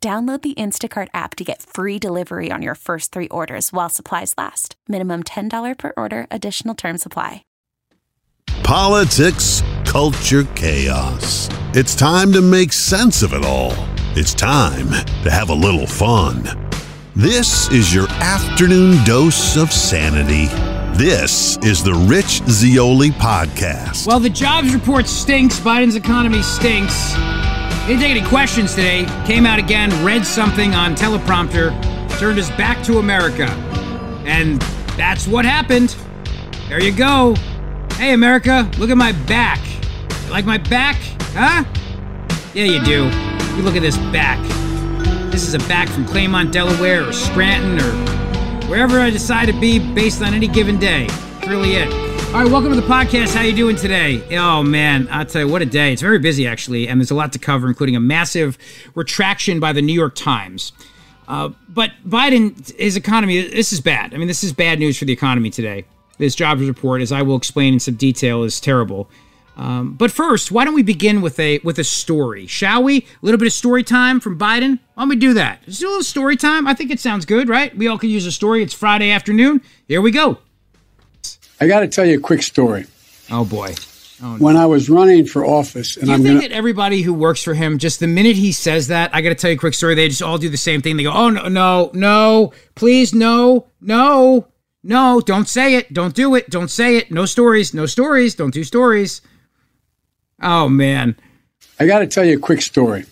Download the Instacart app to get free delivery on your first three orders while supplies last. Minimum $10 per order, additional term supply. Politics, culture, chaos. It's time to make sense of it all. It's time to have a little fun. This is your afternoon dose of sanity. This is the Rich Zeoli Podcast. Well, the jobs report stinks. Biden's economy stinks. Didn't take any questions today. Came out again, read something on teleprompter, turned us back to America. And that's what happened. There you go. Hey, America, look at my back. You like my back? Huh? Yeah, you do. You look at this back. This is a back from Claymont, Delaware, or Scranton, or wherever I decide to be based on any given day. That's really it. All right, welcome to the podcast. How you doing today? Oh man, I'll tell you what a day. It's very busy actually, and there's a lot to cover, including a massive retraction by the New York Times. Uh, but Biden, his economy, this is bad. I mean, this is bad news for the economy today. This jobs report, as I will explain in some detail, is terrible. Um, but first, why don't we begin with a with a story, shall we? A little bit of story time from Biden. Why don't we do that? Let's do a little story time. I think it sounds good, right? We all can use a story. It's Friday afternoon. Here we go. I got to tell you a quick story. Oh boy. Oh, When I was running for office, and Do you I'm think to. that everybody who works for him, just the minute he says that, I got to tell you a quick story. They just all do the same thing. They go, "Oh no, no, no, please, no, no, no, don't say it, don't do it, don't say it. No stories, no stories, don't do stories." Oh man, I got to tell you a quick story.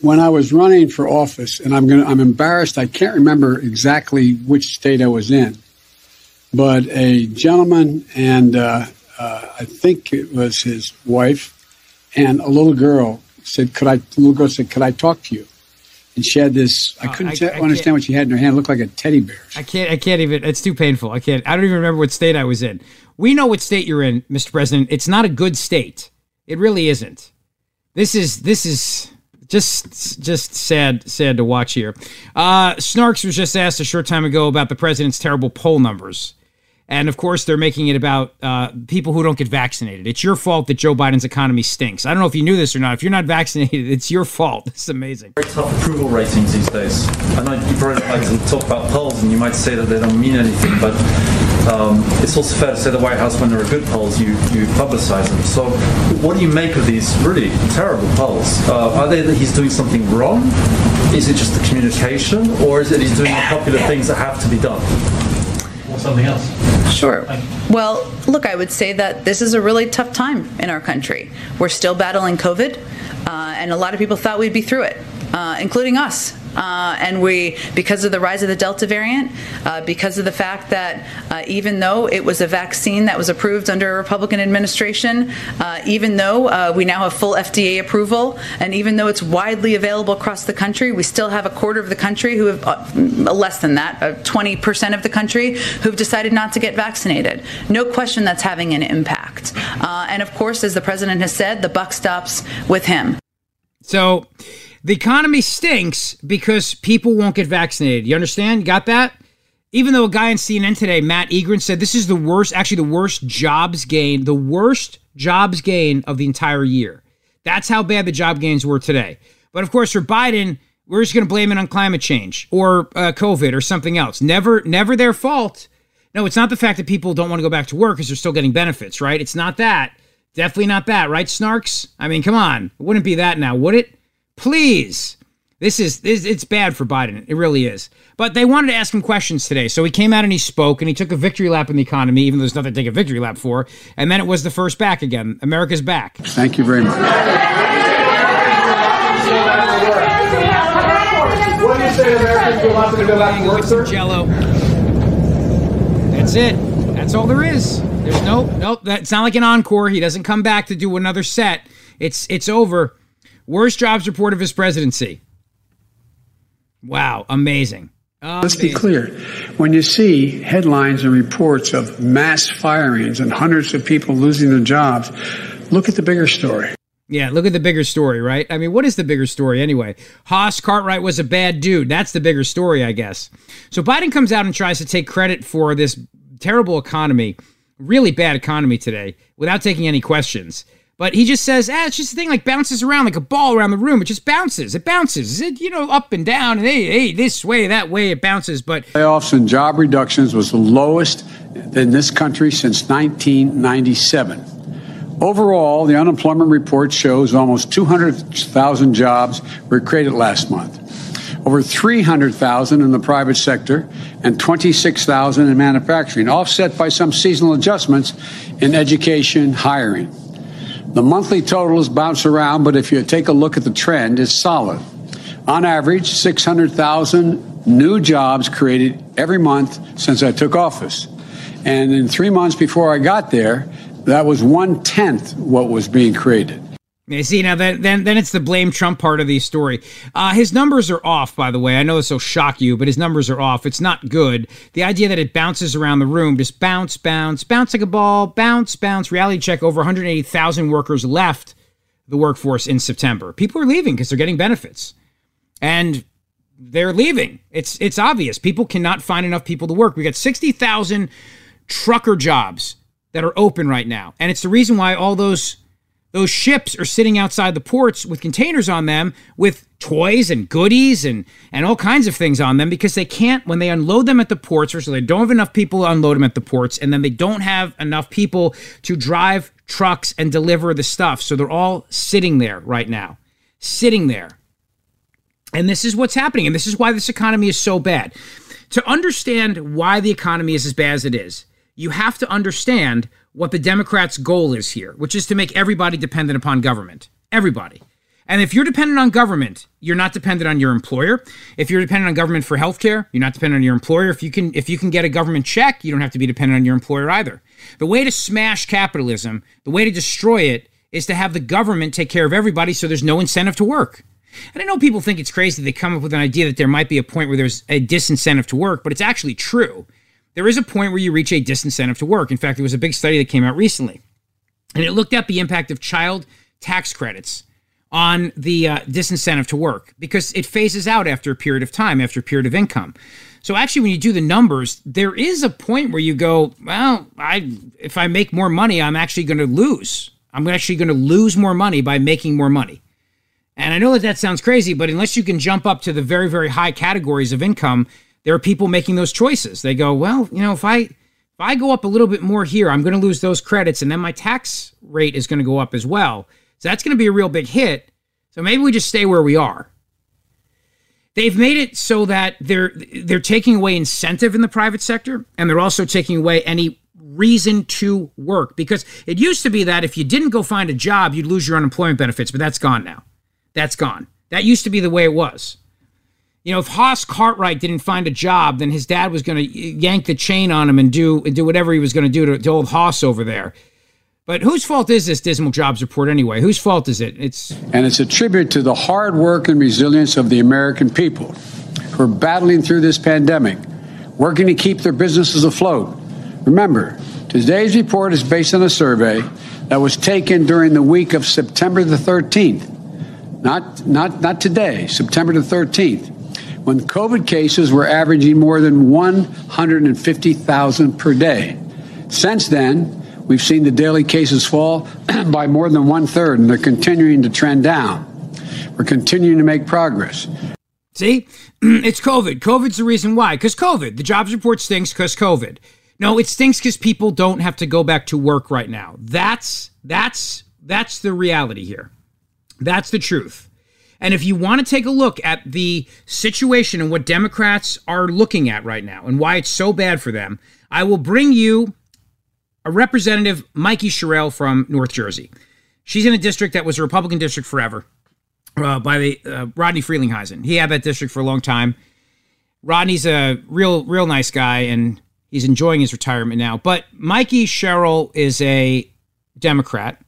When I was running for office, and I'm going to, I'm embarrassed. I can't remember exactly which state I was in, but a gentleman and uh, uh, I think it was his wife and a little girl said, "Could I?" Little girl said, "Could I talk to you?" And she had this. I Oh, couldn't I- te- understand what she had in her hand. It looked like a teddy bear. I can't, I can't even. It's too painful. I can't. I don't even remember what state I was in. We know what state you're in, Mr. President. It's not a good state. It really isn't. This is this is just just sad sad to watch here. Uh, Snarks was just asked a short time ago about the president's terrible poll numbers. And of course, they're making it about uh, people who don't get vaccinated. It's your fault that Joe Biden's economy stinks. I don't know if you knew this or not. If you're not vaccinated, it's your fault. It's amazing. very tough approval ratings these days. I know you probably like to talk about polls, and you might say that they don't mean anything, but um, it's also fair to say the White House, when there are good polls, you, you publicize them. So, what do you make of these really terrible polls? Uh, are they that he's doing something wrong? Is it just the communication, or is it he's doing the popular things that have to be done? Or something else? Sure. Well, look, I would say that this is a really tough time in our country. We're still battling COVID, uh, and a lot of people thought we'd be through it, uh, including us. Uh, and we, because of the rise of the Delta variant, uh, because of the fact that uh, even though it was a vaccine that was approved under a Republican administration, uh, even though uh, we now have full FDA approval, and even though it's widely available across the country, we still have a quarter of the country who have, uh, less than that, uh, 20% of the country who've decided not to get vaccinated. No question that's having an impact. And of course, as the president has said, the buck stops with him. So the economy stinks because people won't get vaccinated. You understand? Got that? Even though a guy on CNN today, Matt Egan, said this is the worst, actually the worst jobs gain, the worst jobs gain of the entire year. That's how bad the job gains were today. But of course, for Biden, we're just going to blame it on climate change or uh, COVID or something else. Never, never their fault. No, it's not the fact that people don't want to go back to work because they're still getting benefits, right? It's not that. Definitely not that, right, Snarks? I mean, come on. It wouldn't be that now, would it? Please. This is this, it's bad for Biden. It really is. But they wanted to ask him questions today, so he came out and he spoke and he took a victory lap in the economy, even though there's nothing to take a victory lap for. And then it was the first back again. America's back. Thank you very much. What do you say Americans who want to go back to work, sir? Jello. That's it. That's all there is. There's no nope. That's not like an encore. He doesn't come back to do another set. It's it's over. Worst jobs report of his presidency. Wow, amazing. amazing. Let's be clear. When you see headlines and reports of mass firings and hundreds of people losing their jobs, look at the bigger story. Yeah, look at the bigger story, right? I mean, what is the bigger story anyway? Hoss Cartwright was a bad dude. That's the bigger story, I guess. So Biden comes out and tries to take credit for this terrible economy, really bad economy today, without taking any questions. But he just says, ah, it's just a thing like bounces around like a ball around the room. It just bounces. It bounces. It, you know, up and down and hey, hey, this way, that way, it bounces. But layoffs and job reductions was the lowest in this country since 1997. Overall, the unemployment report shows almost 200,000 jobs were created last month, over 300,000 in the private sector, and 26,000 in manufacturing, offset by some seasonal adjustments in education hiring. The monthly totals bounce around, but if you take a look at the trend, it's solid. On average, 600,000 new jobs created every month since I took office. And in three months before I got there, that was one tenth what was being created. You see now then then then it's the blame Trump part of the story. Uh, his numbers are off, by the way. I know this will shock you, but his numbers are off. It's not good. The idea that it bounces around the room, just bounce, bounce, bounce like a ball, bounce, bounce. Reality check: over 180,000 workers left the workforce in September. People are leaving because they're getting benefits, and they're leaving. It's it's obvious. People cannot find enough people to work. We got 60,000 trucker jobs that are open right now. And it's the reason why all those those ships are sitting outside the ports with containers on them with toys and goodies and and all kinds of things on them because they can't when they unload them at the ports or so they don't have enough people to unload them at the ports and then they don't have enough people to drive trucks and deliver the stuff. So they're all sitting there right now sitting there. And this is what's happening and this is why this economy is so bad. To understand why the economy is as bad as it is you have to understand what the Democrats' goal is here, which is to make everybody dependent upon government. Everybody. And if you're dependent on government, you're not dependent on your employer. If you're dependent on government for healthcare, you're not dependent on your employer. If you can if you can get a government check, you don't have to be dependent on your employer either. The way to smash capitalism, the way to destroy it is to have the government take care of everybody so there's no incentive to work. And I know people think it's crazy they come up with an idea that there might be a point where there's a disincentive to work, but it's actually true there is a point where you reach a disincentive to work. In fact, there was a big study that came out recently, and it looked at the impact of child tax credits on the uh, disincentive to work because it phases out after a period of time, after a period of income. So actually, when you do the numbers, there is a point where you go, well, I if I make more money, I'm actually going to lose. I'm actually going to lose more money by making more money. And I know that that sounds crazy, but unless you can jump up to the very, very high categories of income, there are people making those choices. They go, well, you know, if I if I go up a little bit more here, I'm going to lose those credits, and then my tax rate is going to go up as well. So that's going to be a real big hit. So maybe we just stay where we are. They've made it so that they're they're taking away incentive in the private sector, and they're also taking away any reason to work because it used to be that if you didn't go find a job, you'd lose your unemployment benefits, but that's gone now. That's gone. That used to be the way it was. You know, if Hoss Cartwright didn't find a job, then his dad was going to yank the chain on him and do do whatever he was going to do to old Hoss over there. But whose fault is this dismal jobs report anyway? Whose fault is it? It's and it's a tribute to the hard work and resilience of the American people who are battling through this pandemic, working to keep their businesses afloat. Remember, today's report is based on a survey that was taken during the week of September the 13th. Not not not today, September the 13th when COVID cases were averaging more than 150,000 per day. Since then, we've seen the daily cases fall by more than one third, and they're continuing to trend down. We're continuing to make progress. See, it's COVID. COVID's the reason why. Because COVID. The jobs report stinks because COVID. No, it stinks because people don't have to go back to work right now. That's that's that's the reality here. That's the truth. And if you want to take a look at the situation and what Democrats are looking at right now and why it's so bad for them, I will bring you a representative, Mikey Sherrill from North Jersey. She's in a district that was a Republican district forever uh, by the uh, Rodney Frelinghuysen. He had that district for a long time. Rodney's a real, real nice guy, and he's enjoying his retirement now. But Mikey Sherrill is a Democrat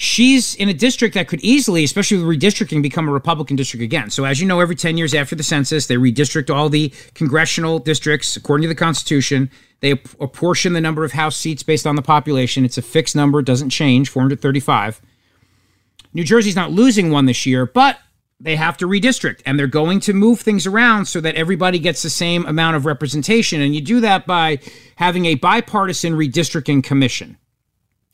she's in a district that could easily, especially with redistricting, become a Republican district again. So, as you know, every 10 years after the census, they redistrict all the congressional districts according to the Constitution. They apportion the number of House seats based on the population. It's a fixed number, it doesn't change 435. New Jersey's not losing one this year, but they have to redistrict and they're going to move things around so that everybody gets the same amount of representation. And you do that by having a bipartisan redistricting commission.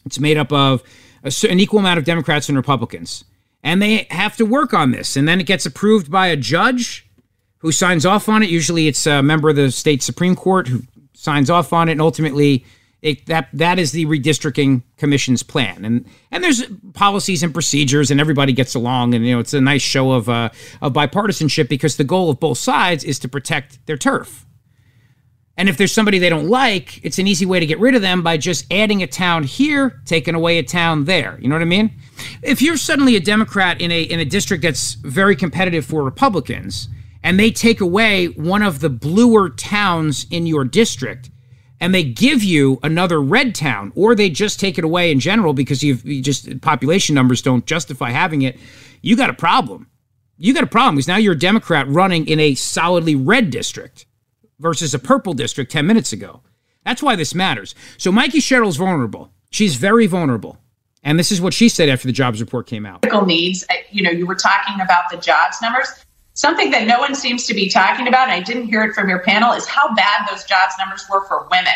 It's made up of a, an equal amount of Democrats and Republicans. And they have to work on this. And then it gets approved by a judge who signs off on it. Usually it's a member of the state Supreme Court who signs off on it. And ultimately, it, that that is the redistricting commission's plan and and there's policies and procedures and everybody gets along and you know it's a nice show of uh, of bipartisanship because the goal of both sides is to protect their turf and if there's somebody they don't like, it's an easy way to get rid of them by just adding a town here, taking away a town there. You know what I mean? If you're suddenly a Democrat in a in a district that's very competitive for Republicans, and they take away one of the bluer towns in your district, and they give you another red town, or they just take it away in general because you've you just population numbers don't justify having it, you got a problem. You got a problem because now you're a Democrat running in a solidly red district versus a purple district 10 minutes ago. That's why this matters. So Mikey Sherrill's vulnerable. She's very vulnerable. And this is what she said after the jobs report came out. Needs, uh, you know, you were talking about the jobs numbers. Something that no one seems to be talking about, and I didn't hear it from your panel, is how bad those jobs numbers were for women.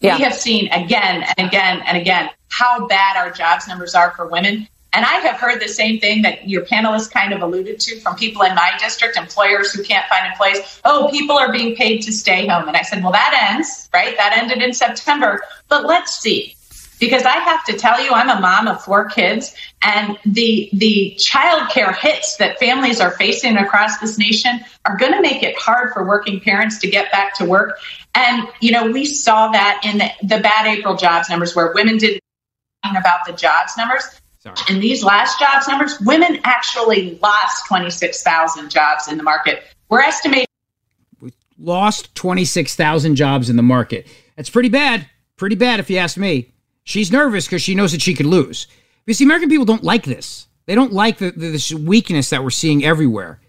Yeah. We have seen again and again and again how bad our jobs numbers are for women. And I have heard the same thing that your panelists kind of alluded to from people in my district, employers who can't find employees. Oh, people are being paid to stay home. And I said, well, that ends, right? That ended in September. But let's see. Because I have to tell you, I'm a mom of four kids, and the the childcare hits that families are facing across this nation are going to make it hard for working parents to get back to work. And you know, we saw that in the, the bad April jobs numbers, where women didn't about the jobs numbers Sorry. In these last jobs numbers, women actually lost 26,000 jobs in the market. We're estimating. We lost 26,000 jobs in the market. That's pretty bad. Pretty bad, if you ask me. She's nervous because she knows that she could lose. Because the American people don't like this. They don't like the, the, this weakness that we're seeing everywhere.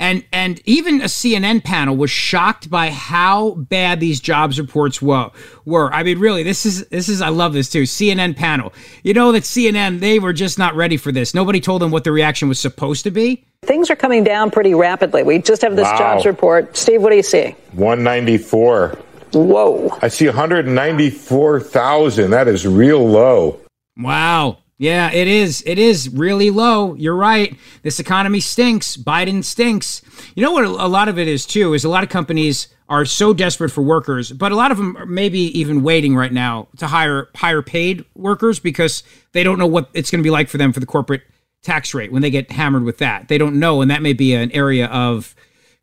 And and even a CNN panel was shocked by how bad these jobs reports were. Were I mean, really, this is this is I love this too. CNN panel. You know that CNN they were just not ready for this. Nobody told them what the reaction was supposed to be. Things are coming down pretty rapidly. We just have this wow. jobs report. Steve, what do you see? 194. Whoa. I see 194,000. That is real low. Wow. Yeah, it is. It is really low. You're right. This economy stinks. Biden stinks. You know what a lot of it is too is a lot of companies are so desperate for workers, but a lot of them are maybe even waiting right now to hire higher paid workers because they don't know what it's going to be like for them for the corporate tax rate when they get hammered with that. They don't know and that may be an area of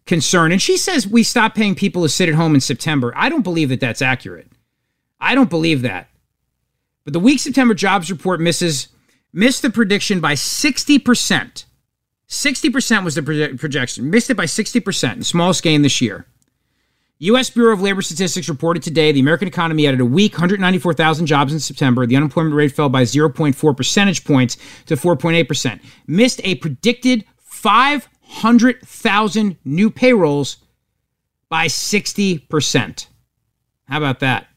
concern. And she says we stop paying people to sit at home in September. I don't believe that that's accurate. I don't believe that. But the weak September jobs report misses missed the prediction by 60%. 60% was the projection. Missed it by 60%, the smallest gain this year. U.S. Bureau of Labor Statistics reported today the American economy added a weak 194,000 jobs in September. The unemployment rate fell by 0.4 percentage points to 4.8%. Missed a predicted 500,000 new payrolls by 60%. How about that?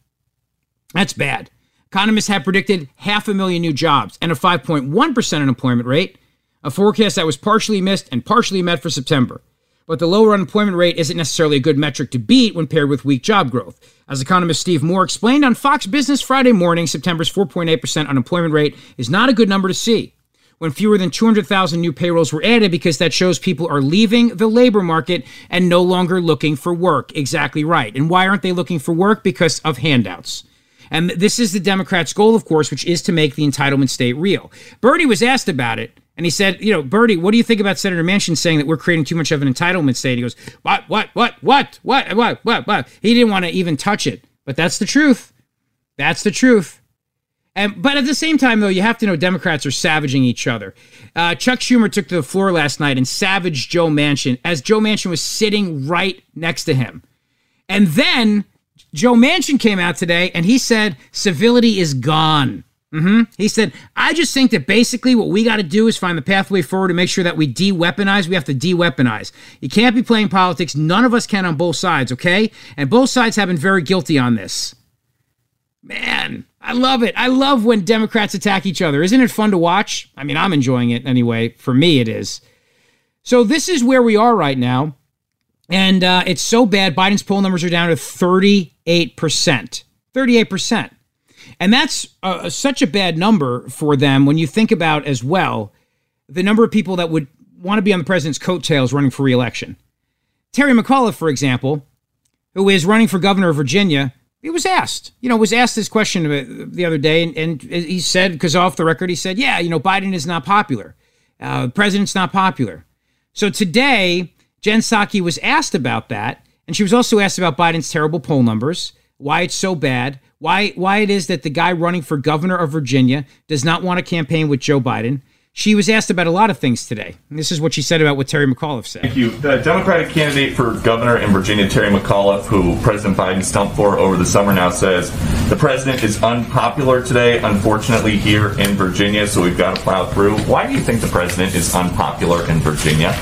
That's bad. Economists have predicted half a million new jobs and a 5.1% unemployment rate, a forecast that was partially missed and partially met for September. But the lower unemployment rate isn't necessarily a good metric to beat when paired with weak job growth. As economist Steve Moore explained on Fox Business Friday morning, September's 4.8% unemployment rate is not a good number to see when fewer than 200,000 new payrolls were added because that shows people are leaving the labor market and no longer looking for work. Exactly right. And why aren't they looking for work? Because of handouts. And this is the Democrats' goal, of course, which is to make the entitlement state real. Bernie was asked about it, And he said, you know, Bernie, what do you think about Senator Manchin saying that we're creating too much of an entitlement state? He goes, what, what, what, what, what, what, what, what? He didn't want to even touch it. But that's the truth. That's the truth. And, but at the same time, though, you have to know Democrats are savaging each other. Uh, Chuck Schumer took to the floor last night and savaged Joe Manchin as Joe Manchin was sitting right next to him. And then Joe Manchin came out today and he said civility is gone. Mm-hmm. He said, I just think that basically what we got to do is find the pathway forward to make sure that we de weaponize. We have to de weaponize. You can't be playing politics. None of us can on both sides, okay? And both sides have been very guilty on this. Man, I love it. I love when Democrats attack each other. Isn't it fun to watch? I mean, I'm enjoying it anyway. For me, it is. So, this is where we are right now. And uh, it's so bad. Biden's poll numbers are down to 38%. 38%. And that's uh, such a bad number for them when you think about as well the number of people that would want to be on the president's coattails running for reelection. Terry McAuliffe, for example, who is running for governor of Virginia, he was asked, you know, was asked this question the other day, and, and he said, because off the record, he said, yeah, you know, Biden is not popular. Uh, the president's not popular. So today, Jen Psaki was asked about that, and she was also asked about Biden's terrible poll numbers, why it's so bad, why why it is that the guy running for governor of Virginia does not want to campaign with Joe Biden. She was asked about a lot of things today. And this is what she said about what Terry McAuliffe said. Thank you. The Democratic candidate for governor in Virginia, Terry McAuliffe, who President Biden stumped for over the summer, now says the president is unpopular today, unfortunately, here in Virginia, so we've got to plow through. Why do you think the president is unpopular in Virginia?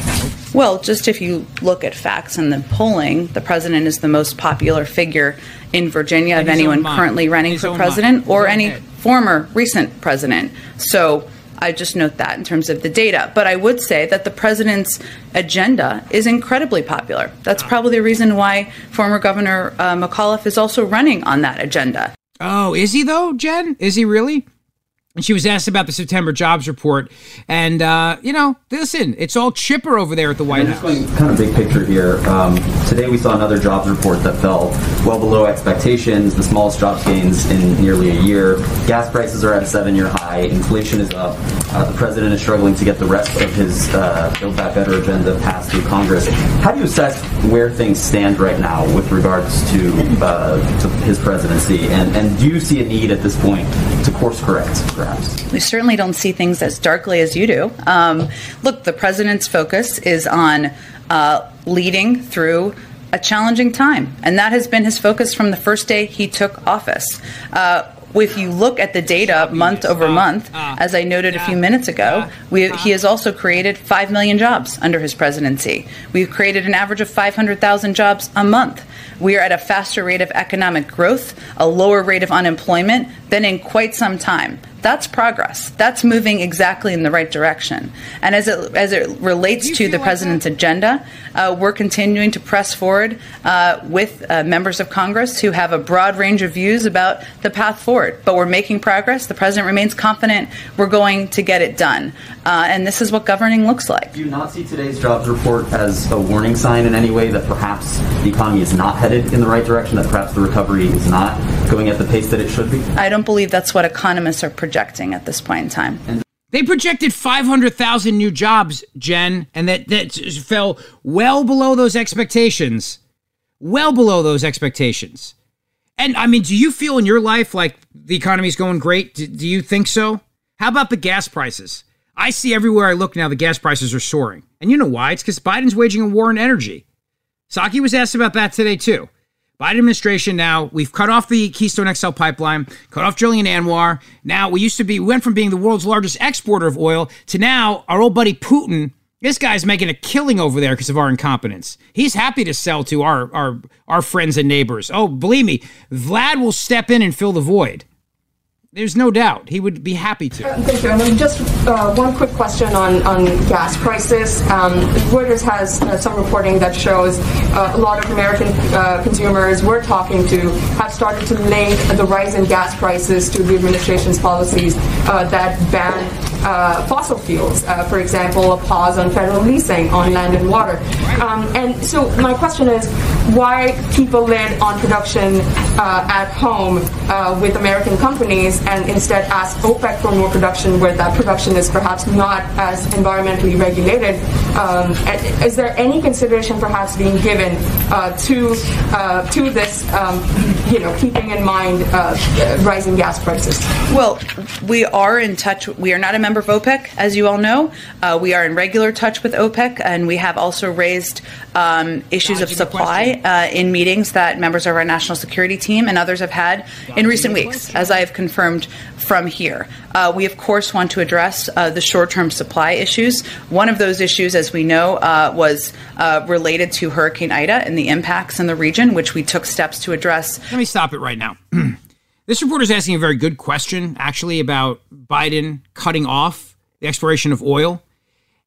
Well, just if you look at facts and the polling, the president is the most popular figure in Virginia of anyone currently running for president or any former recent president. So I just note that in terms of the data. But I would say that the president's agenda is incredibly popular. That's probably the reason why former Governor uh, McAuliffe is also running on that agenda. Oh, is he though, Jen? Is he really? And she was asked about the September jobs report. And, uh, you know, listen, it's all chipper over there at the White House. Going kind of big picture here. Um, today we saw another jobs report that fell well below expectations, the smallest jobs gains in nearly a year. Gas prices are at a seven year high. Inflation is up. Uh, the president is struggling to get the rest of his uh, Build Back Better agenda passed through Congress. How do you assess where things stand right now with regards to, uh, to his presidency? And, and do you see a need at this point to course correct? Perhaps? We certainly don't see things as darkly as you do. Um, look, the president's focus is on uh, leading through a challenging time, and that has been his focus from the first day he took office. Uh, if you look at the data month over month, as I noted a few minutes ago, we, he has also created 5 million jobs under his presidency. We've created an average of 500,000 jobs a month. We are at a faster rate of economic growth, a lower rate of unemployment than in quite some time that's progress. That's moving exactly in the right direction. And as it as it relates to the president's agenda, uh, we're continuing to press forward uh, with uh, members of Congress who have a broad range of views about the path forward. But we're making progress. The president remains confident we're going to get it done. Uh, and this is what governing looks like. Do you not see today's jobs report as a warning sign in any way that perhaps the economy is not headed in the right direction, that perhaps the recovery is not going at the pace that it should be? I don't believe that's what economists are projecting at this point in time. They projected 500,000 new jobs, Jen, and that, that fell well below those expectations. Well below those expectations. And I mean, do you feel in your life like the economy's going great? Do, do you think so? How about the gas prices? I see everywhere I look now the gas prices are soaring. And you know why? It's because Biden's waging a war on energy. Psaki was asked about that today, too. Biden administration now, we've cut off the Keystone XL pipeline, cut off Jillian ANWR. Now, we used to be, we went from being the world's largest exporter of oil to now our old buddy Putin. This guy's making a killing over there because of our incompetence. He's happy to sell to our, our, our friends and neighbors. Oh, believe me, Vlad will step in and fill the void. There's no doubt he would be happy to. Thank you. And then just uh, one quick question on, on gas prices. Um, Reuters has uh, some reporting that shows uh, a lot of American uh, consumers we're talking to have started to link the rise in gas prices to the administration's policies uh, that ban uh, fossil fuels. Uh, for example, a pause on federal leasing on land and water. Um, and so my question is, why a lid on production uh, at home uh, with American companies and instead ask OPEC for more production where that production is perhaps not as environmentally regulated? Um, is there any consideration perhaps being given uh, to uh, to this, um, you know, keeping in mind rising gas prices? Well, we are in touch. We are not a member of OPEC, as you all know. Uh, we are in regular touch with OPEC, and we have also raised um, issues of supply uh, in meetings that members of our national security team and others have had in recent weeks, as I have confirmed from here. Uh, we, of course, want to address uh, the short term supply issues. One of those issues, as we know, uh, was uh, related to Hurricane Ida and the impacts in the region, which we took steps to address. Let me stop it right now. this reporter is asking a very good question, actually, about Biden cutting off the exploration of oil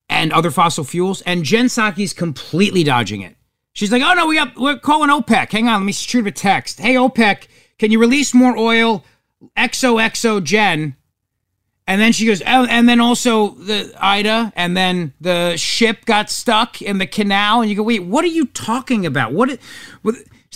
and other fossil fuels. And Jen Psaki's completely dodging it. She's like, oh no, we got we're calling OPEC. Hang on, let me shoot a text. Hey OPEC, can you release more oil? XOXO Jen. And then she goes, oh, and then also the Ida, and then the ship got stuck in the canal. And you go, wait, what are you talking about? What?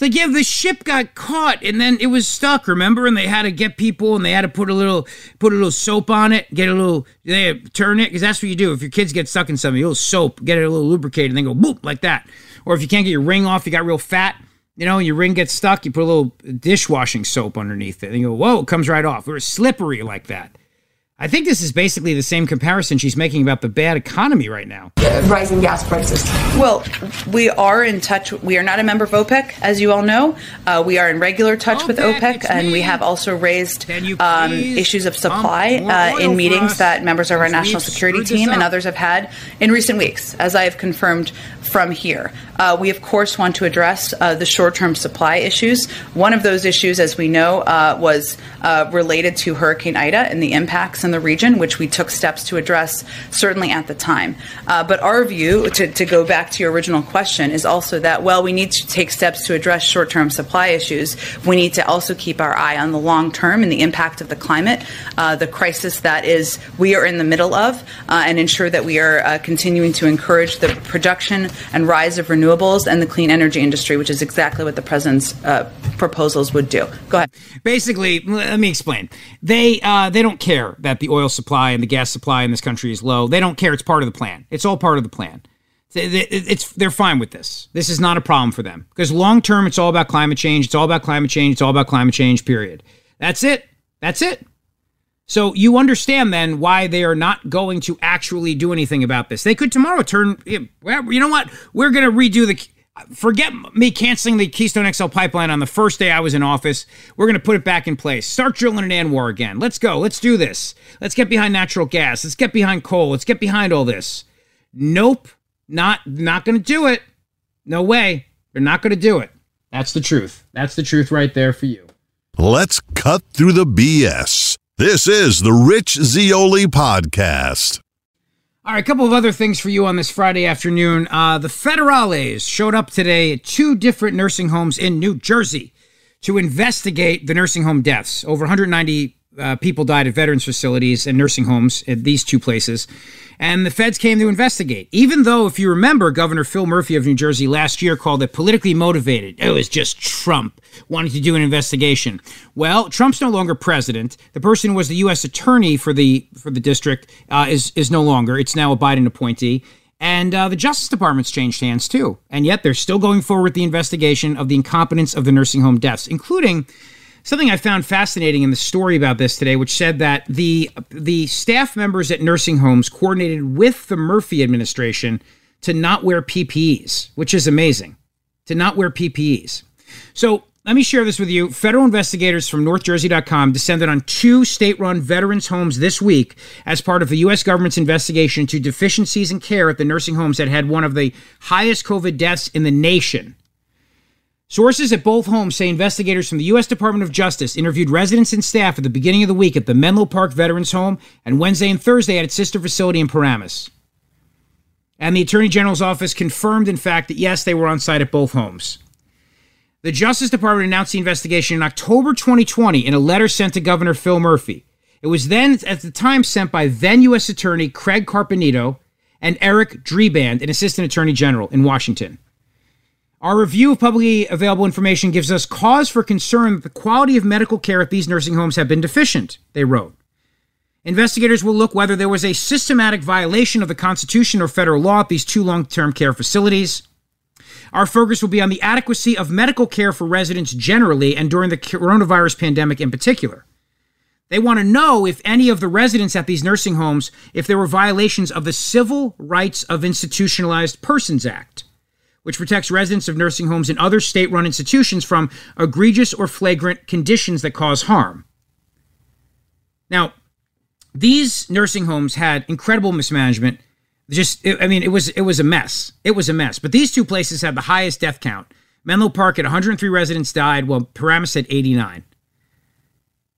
Like, yeah, the ship got caught and then it was stuck, remember? And they had to get people and they had to put a little put a little soap on it, get a little they turn it, because that's what you do. If your kids get stuck in something, a little soap, get it a little lubricated, and then go boop like that. Or if you can't get your ring off, you got real fat, you know, and your ring gets stuck, you put a little dishwashing soap underneath it, and you go, whoa, it comes right off. Or it's slippery like that. I think this is basically the same comparison she's making about the bad economy right now. Rising gas prices. Well, we are in touch. We are not a member of OPEC, as you all know. Uh, we are in regular touch OPEC, with OPEC, and me. we have also raised um, issues of supply uh, in meetings that members of our national security team and others have had in recent weeks, as I have confirmed from here. Uh, we, of course, want to address uh, the short term supply issues. One of those issues, as we know, uh, was uh, related to Hurricane Ida and the impacts in the region, which we took steps to address certainly at the time. Uh, but our view, to, to go back to your original question, is also that, well, we need to take steps to address short term supply issues. We need to also keep our eye on the long term and the impact of the climate, uh, the crisis that is we are in the middle of, uh, and ensure that we are uh, continuing to encourage the production and rise of renewables and the clean energy industry, which is exactly what the president's uh, proposals would do. Go ahead. Basically, let me explain. They uh, they don't care that the oil supply and the gas supply in this country is low. They don't care. It's part of the plan. It's all part of the plan. It's they're fine with this. This is not a problem for them because long term, it's all about climate change. It's all about climate change. It's all about climate change. Period. That's it. That's it. So you understand then why they are not going to actually do anything about this. They could tomorrow turn. You know what? We're going to redo the. Forget me canceling the Keystone XL pipeline on the first day I was in office. We're going to put it back in place. Start drilling in ANWR again. Let's go. Let's do this. Let's get behind natural gas. Let's get behind coal. Let's get behind all this. Nope. Not not going to do it. No way. They're not going to do it. That's the truth. That's the truth right there for you. Let's cut through the BS. This is the Rich Zeoli Podcast. All right, a couple of other things for you on this Friday afternoon. Uh, the Federales showed up today at two different nursing homes in New Jersey to investigate the nursing home deaths. Over 190 uh, people died at veterans facilities and nursing homes at these two places. And the feds came to investigate. Even though, if you remember, Governor Phil Murphy of New Jersey last year called it politically motivated. It was just Trump wanting to do an investigation. Well, Trump's no longer president. The person who was the U.S. attorney for the for the district uh, is is no longer. It's now a Biden appointee. And uh, the Justice Department's changed hands too. And yet they're still going forward with the investigation of the incompetence of the nursing home deaths, including something I found fascinating in the story about this today, which said that the the staff members at nursing homes coordinated with the Murphy administration to not wear PPEs, which is amazing. To not wear PPEs. So let me share this with you. Federal investigators from NorthJersey.com descended on two state run veterans' homes this week as part of the U.S. government's investigation into deficiencies in care at the nursing homes that had one of the highest COVID deaths in the nation. Sources at both homes say investigators from the U.S. Department of Justice interviewed residents and staff at the beginning of the week at the Menlo Park Veterans Home and Wednesday and Thursday at its sister facility in Paramus. And the Attorney General's office confirmed, in fact, that yes, they were on site at both homes. The Justice Department announced the investigation in October 2020 in a letter sent to Governor Phil Murphy. It was then, at the time, sent by then U.S. Attorney Craig Carpenito and Eric Dreiband, an Assistant Attorney General in Washington. Our review of publicly available information gives us cause for concern that the quality of medical care at these nursing homes have been deficient, they wrote. Investigators will look whether there was a systematic violation of the Constitution or federal law at these two long term care facilities. Our focus will be on the adequacy of medical care for residents generally and during the coronavirus pandemic in particular. They want to know if any of the residents at these nursing homes, if there were violations of the Civil Rights of Institutionalized Persons Act which protects residents of nursing homes and other state run institutions from egregious or flagrant conditions that cause harm. Now, these nursing homes had incredible mismanagement. Just, I mean, it was it was a mess. It was a mess. But these two places had the highest death count. Menlo Park at 103 residents died, while Paramus had 89.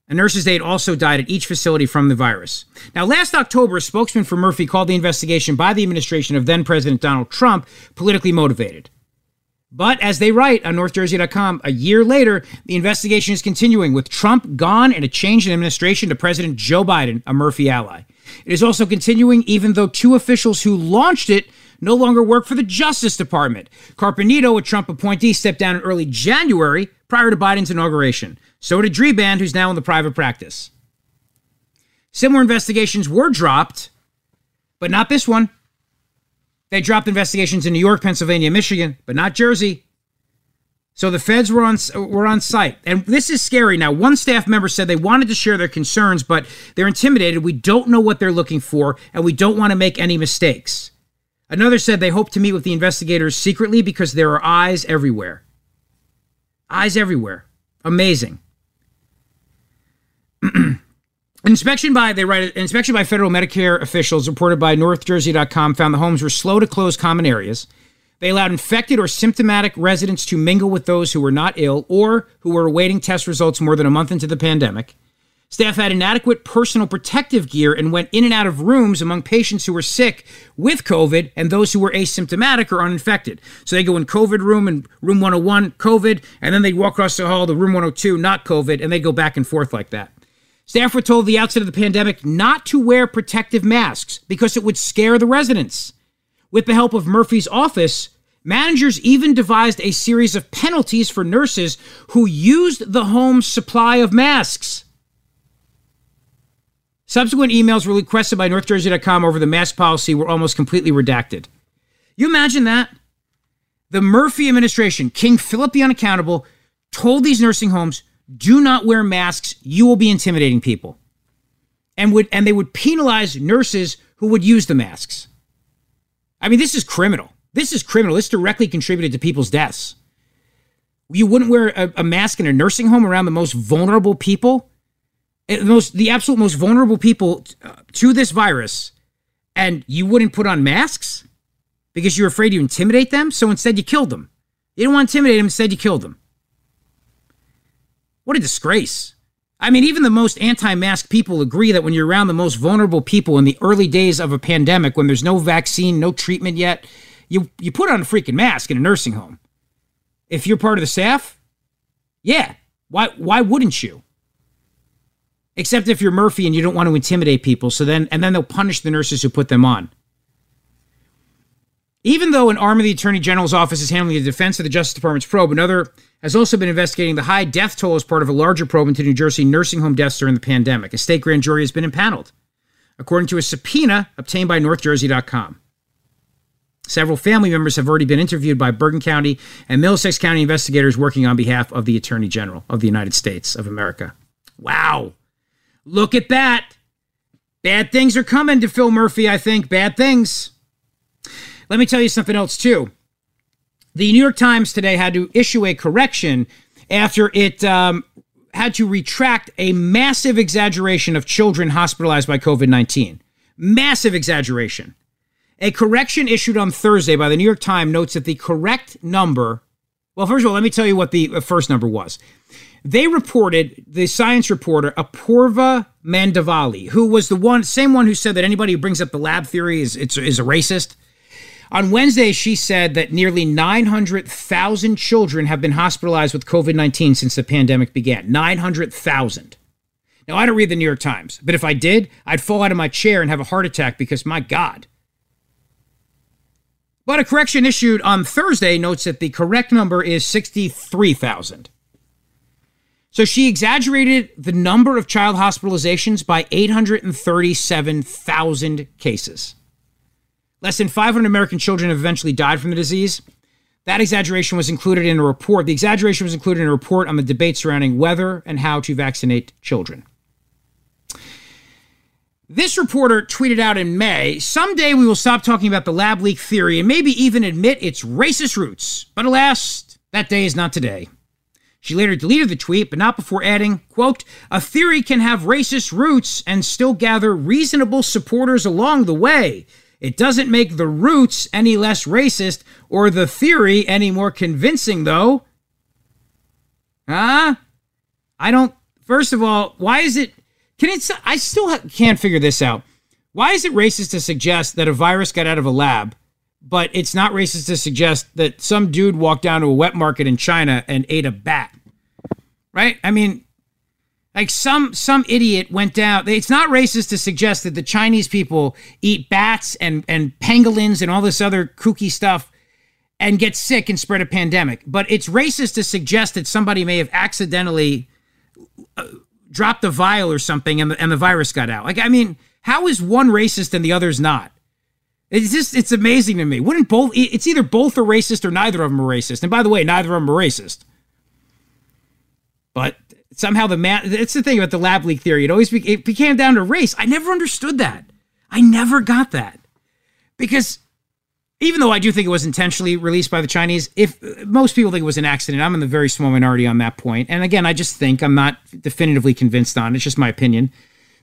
A nurse's aide also died at each facility from the virus. Now, last October, a spokesman for Murphy called the investigation by the administration of then President Donald Trump politically motivated. But as they write on NorthJersey.com, a year later, the investigation is continuing with Trump gone and a change in administration to President Joe Biden, a Murphy ally. It is also continuing even though two officials who launched it no longer work for the Justice Department. Carpenito, a Trump appointee, stepped down in early January prior to Biden's inauguration. So did Dreiband, who's now in the private practice. Similar investigations were dropped, but not this one. They dropped investigations in New York, Pennsylvania, Michigan, but not Jersey. So the feds were on were on site, and this is scary. Now, one staff member said they wanted to share their concerns, but they're intimidated. We don't know what they're looking for, and we don't want to make any mistakes. Another said they hope to meet with the investigators secretly because there are eyes everywhere. Eyes everywhere. Amazing. inspection by they write inspection by federal Medicare officials reported by NorthJersey.com found the homes were slow to close common areas. They allowed infected or symptomatic residents to mingle with those who were not ill or who were awaiting test results more than a month into the pandemic. Staff had inadequate personal protective gear and went in and out of rooms among patients who were sick with COVID and those who were asymptomatic or uninfected. So they go in COVID room and room 101, COVID, and then they walk across the hall to room 102, not COVID, and they go back and forth like that. Staff were told at the outset of the pandemic not to wear protective masks because it would scare the residents. With the help of Murphy's office, managers even devised a series of penalties for nurses who used the home's supply of masks. Subsequent emails requested by NorthJersey.com over the mask policy were almost completely redacted. You imagine that? The Murphy administration, King Philip the Unaccountable, told these nursing homes do not wear masks, you will be intimidating people. And would and they would penalize nurses who would use the masks. I mean, this is criminal. This is criminal. This directly contributed to people's deaths. You wouldn't wear a, a mask in a nursing home around the most vulnerable people, most the absolute most vulnerable people uh, to this virus, and you wouldn't put on masks because you're afraid you intimidate them. So instead, you killed them. You didn't want to intimidate them. Instead, you killed them. What a disgrace. I mean, even the most anti mask people agree that when you're around the most vulnerable people in the early days of a pandemic, when there's no vaccine, no treatment yet, you, you put on a freaking mask in a nursing home. If you're part of the staff, yeah, why, why wouldn't you? Except if you're Murphy and you don't want to intimidate people, so then and then they'll punish the nurses who put them on. Even though an arm of the Attorney General's office is handling the defense of the Justice Department's probe, another has also been investigating the high death toll as part of a larger probe into New Jersey nursing home deaths during the pandemic. A state grand jury has been impaneled, according to a subpoena obtained by NorthJersey.com. Several family members have already been interviewed by Bergen County and Middlesex County investigators working on behalf of the Attorney General of the United States of America. Wow. Look at that. Bad things are coming to Phil Murphy, I think. Bad things. Let me tell you something else, too. The New York Times today had to issue a correction after it um, had to retract a massive exaggeration of children hospitalized by COVID 19. Massive exaggeration. A correction issued on Thursday by the New York Times notes that the correct number, well, first of all, let me tell you what the uh, first number was. They reported, the science reporter, Apoorva Mandavilli, who was the one, same one who said that anybody who brings up the lab theory is, is a racist. On Wednesday, she said that nearly 900,000 children have been hospitalized with COVID 19 since the pandemic began. 900,000. Now, I don't read the New York Times, but if I did, I'd fall out of my chair and have a heart attack because, my God. But a correction issued on Thursday notes that the correct number is 63,000. So she exaggerated the number of child hospitalizations by 837,000 cases. Less than 500 American children have eventually died from the disease. That exaggeration was included in a report. The exaggeration was included in a report on the debate surrounding whether and how to vaccinate children. This reporter tweeted out in May Someday we will stop talking about the lab leak theory and maybe even admit its racist roots. But alas, that day is not today. She later deleted the tweet, but not before adding, quote, a theory can have racist roots and still gather reasonable supporters along the way. It doesn't make the roots any less racist or the theory any more convincing, though. Huh? I don't. First of all, why is it can it? I still can't figure this out. Why is it racist to suggest that a virus got out of a lab, but it's not racist to suggest that some dude walked down to a wet market in China and ate a bat? Right? I mean, like some some idiot went down. It's not racist to suggest that the Chinese people eat bats and and pangolins and all this other kooky stuff and get sick and spread a pandemic. But it's racist to suggest that somebody may have accidentally uh, dropped a vial or something and the, and the virus got out. Like, I mean, how is one racist and the other's not? It's just, it's amazing to me. Wouldn't both, it's either both are racist or neither of them are racist. And by the way, neither of them are racist. But somehow the man, it's the thing about the lab leak theory. It always be, it became down to race. I never understood that. I never got that. Because even though I do think it was intentionally released by the Chinese, if most people think it was an accident, I'm in the very small minority on that point. And again, I just think I'm not definitively convinced on. It's just my opinion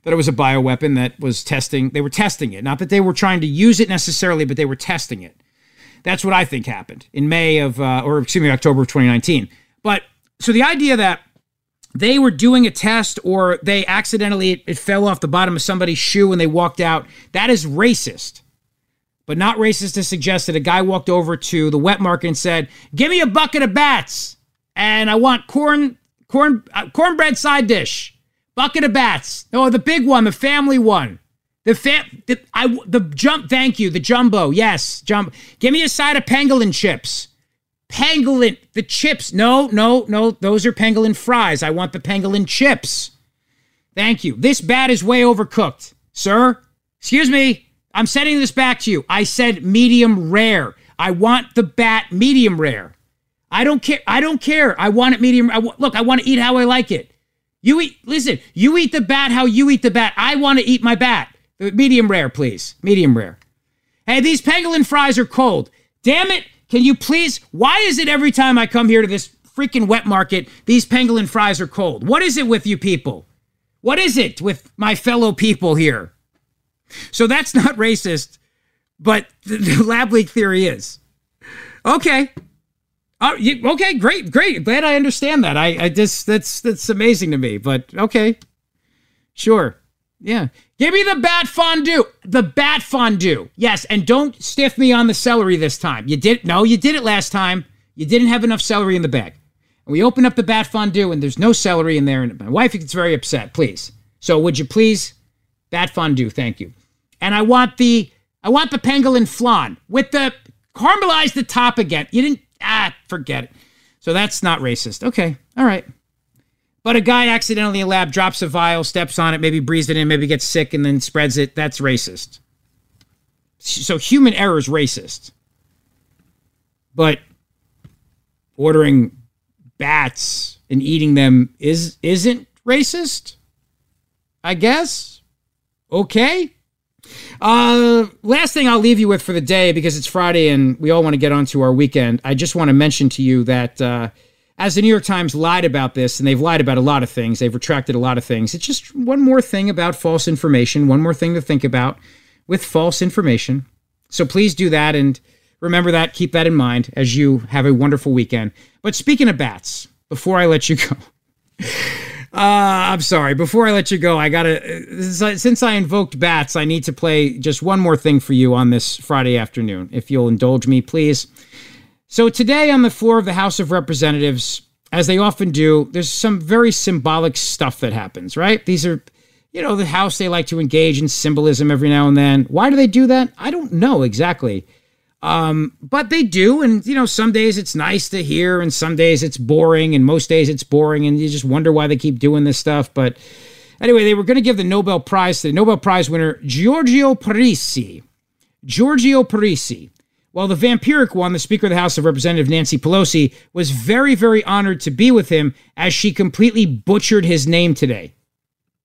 that it was a bioweapon that was testing. They were testing it, not that they were trying to use it necessarily, but they were testing it. That's what I think happened in May of, uh, or excuse me, October of 2019. But so the idea that they were doing a test or they accidentally it, it fell off the bottom of somebody's shoe and they walked out, that is racist but not racist to suggest that a guy walked over to the wet market and said, "Give me a bucket of bats, and I want corn, corn, uh, cornbread side dish, bucket of bats. No, the big one, the family one, the fam, the, I, the jump. Thank you, the jumbo. Yes, jump. Give me a side of pangolin chips." Pangolin, the chips. No, no, no, those are pangolin fries. I want the pangolin chips. Thank you. This bat is way overcooked, sir. Excuse me. I'm sending this back to you. I said medium rare. I want the bat medium rare. I don't care. I don't care. I want it medium. I w- look, I want to eat how I like it. You eat. Listen, you eat the bat how you eat the bat. I want to eat my bat. Medium rare, please. Medium rare. Hey, these pangolin fries are cold. Damn it! Can you please? Why is it every time I come here to this freaking wet market, these pangolin fries are cold? What is it with you people? What is it with my fellow people here? So that's not racist, but the, the lab leak theory is. Okay. Uh, you, okay, great, great. Glad I understand that. I, I just that's that's amazing to me. But okay, sure, yeah. Give me the bat fondue. The bat fondue. Yes, and don't stiff me on the celery this time. You did no, you did it last time. You didn't have enough celery in the bag. And we open up the bat fondue and there's no celery in there, and my wife gets very upset. Please. So would you please, bat fondue? Thank you and I want the I want the pangolin flan with the caramelize the top again. You didn't ah forget it. So that's not racist. Okay, all right. But a guy accidentally in a lab drops a vial, steps on it, maybe breathes it in, maybe gets sick, and then spreads it. That's racist. So human error is racist. But ordering bats and eating them is isn't racist. I guess. Okay. Uh, last thing I'll leave you with for the day, because it's Friday and we all want to get on to our weekend. I just want to mention to you that uh, as the New York Times lied about this, and they've lied about a lot of things, they've retracted a lot of things. It's just one more thing about false information, one more thing to think about with false information. So please do that and remember that, keep that in mind as you have a wonderful weekend. But speaking of bats, before I let you go. Uh, I'm sorry. Before I let you go, I gotta. Since I invoked bats, I need to play just one more thing for you on this Friday afternoon, if you'll indulge me, please. So today, on the floor of the House of Representatives, as they often do, there's some very symbolic stuff that happens, right? These are, you know, the house they like to engage in symbolism every now and then. Why do they do that? I don't know exactly. Um, but they do, and you know, some days it's nice to hear, and some days it's boring, and most days it's boring, and you just wonder why they keep doing this stuff. But anyway, they were going to give the Nobel Prize to the Nobel Prize winner Giorgio Parisi. Giorgio Parisi. Well, the vampiric one, the Speaker of the House of Representatives Nancy Pelosi, was very, very honored to be with him as she completely butchered his name today.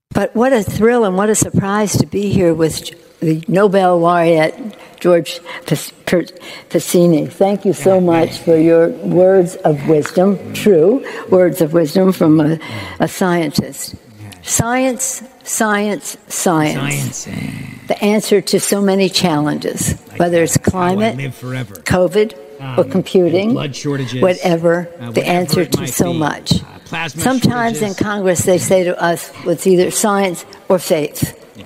But what a thrill and what a surprise to be here with the Nobel laureate George Passini. Thank you so much for your words of wisdom, true words of wisdom from a, a scientist. Science, science, science. Science. The answer to so many challenges, whether it's climate, COVID, um, or computing, blood shortages, whatever, uh, the answer to so be. much. Uh, Sometimes in Congress they say to us, well, it's either science or faith. Yeah.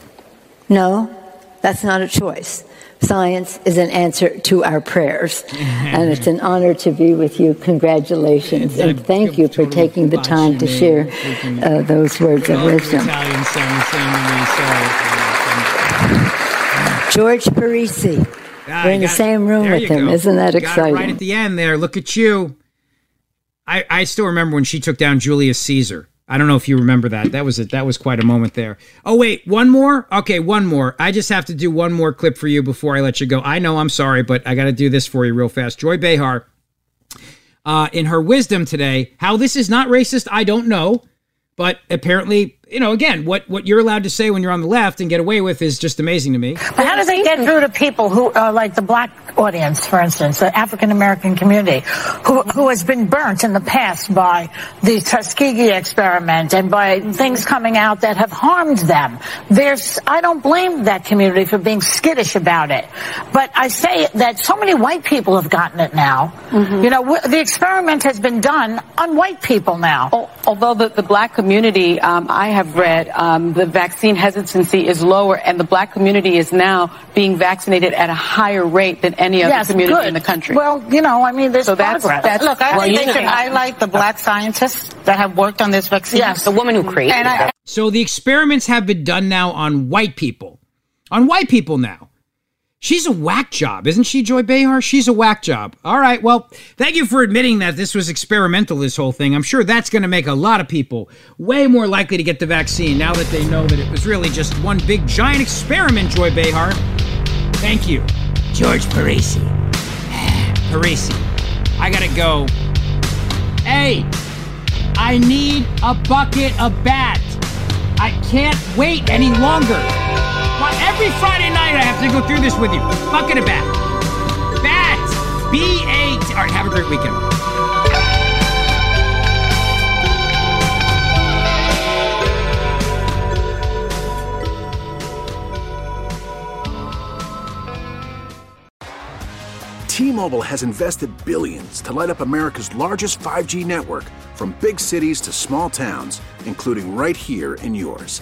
No, that's not a choice. Science is an answer to our prayers. and it's an honor to be with you. Congratulations. And thank you for taking the time to share uh, those words of wisdom. George Parisi. Ah, We're in the same room with him. Go. Isn't that exciting? right at the end there. Look at you. I, I still remember when she took down Julius Caesar. I don't know if you remember that. That was it. that was quite a moment there. Oh wait, one more. Okay, one more. I just have to do one more clip for you before I let you go. I know I'm sorry, but I got to do this for you real fast. Joy Behar, uh, in her wisdom today, how this is not racist, I don't know, but apparently you know, again, what, what you're allowed to say when you're on the left and get away with is just amazing to me. But how do they get through to people who are like the black audience, for instance, the African American community, who, who has been burnt in the past by the Tuskegee experiment and by things coming out that have harmed them? There's, I don't blame that community for being skittish about it. But I say that so many white people have gotten it now. Mm-hmm. You know, the experiment has been done on white people now. Although the, the black community, um, I have have read, um, the vaccine hesitancy is lower, and the black community is now being vaccinated at a higher rate than any other yes, community good. in the country. Well, you know, I mean, there's so that's, that's, Look, I well, think they should highlight the black scientists that have worked on this vaccine. Yes, the woman who created it. So the experiments have been done now on white people. On white people now. She's a whack job, isn't she, Joy Behar? She's a whack job. All right, well, thank you for admitting that this was experimental, this whole thing. I'm sure that's going to make a lot of people way more likely to get the vaccine now that they know that it was really just one big giant experiment, Joy Behar. Thank you, George Parisi. Parisi, I gotta go. Hey, I need a bucket of bat. I can't wait any longer. Every Friday night, I have to go through this with you. Bucket of bat. Bat. B A T. All right, have a great weekend. T-Mobile has invested billions to light up America's largest 5G network from big cities to small towns, including right here in yours.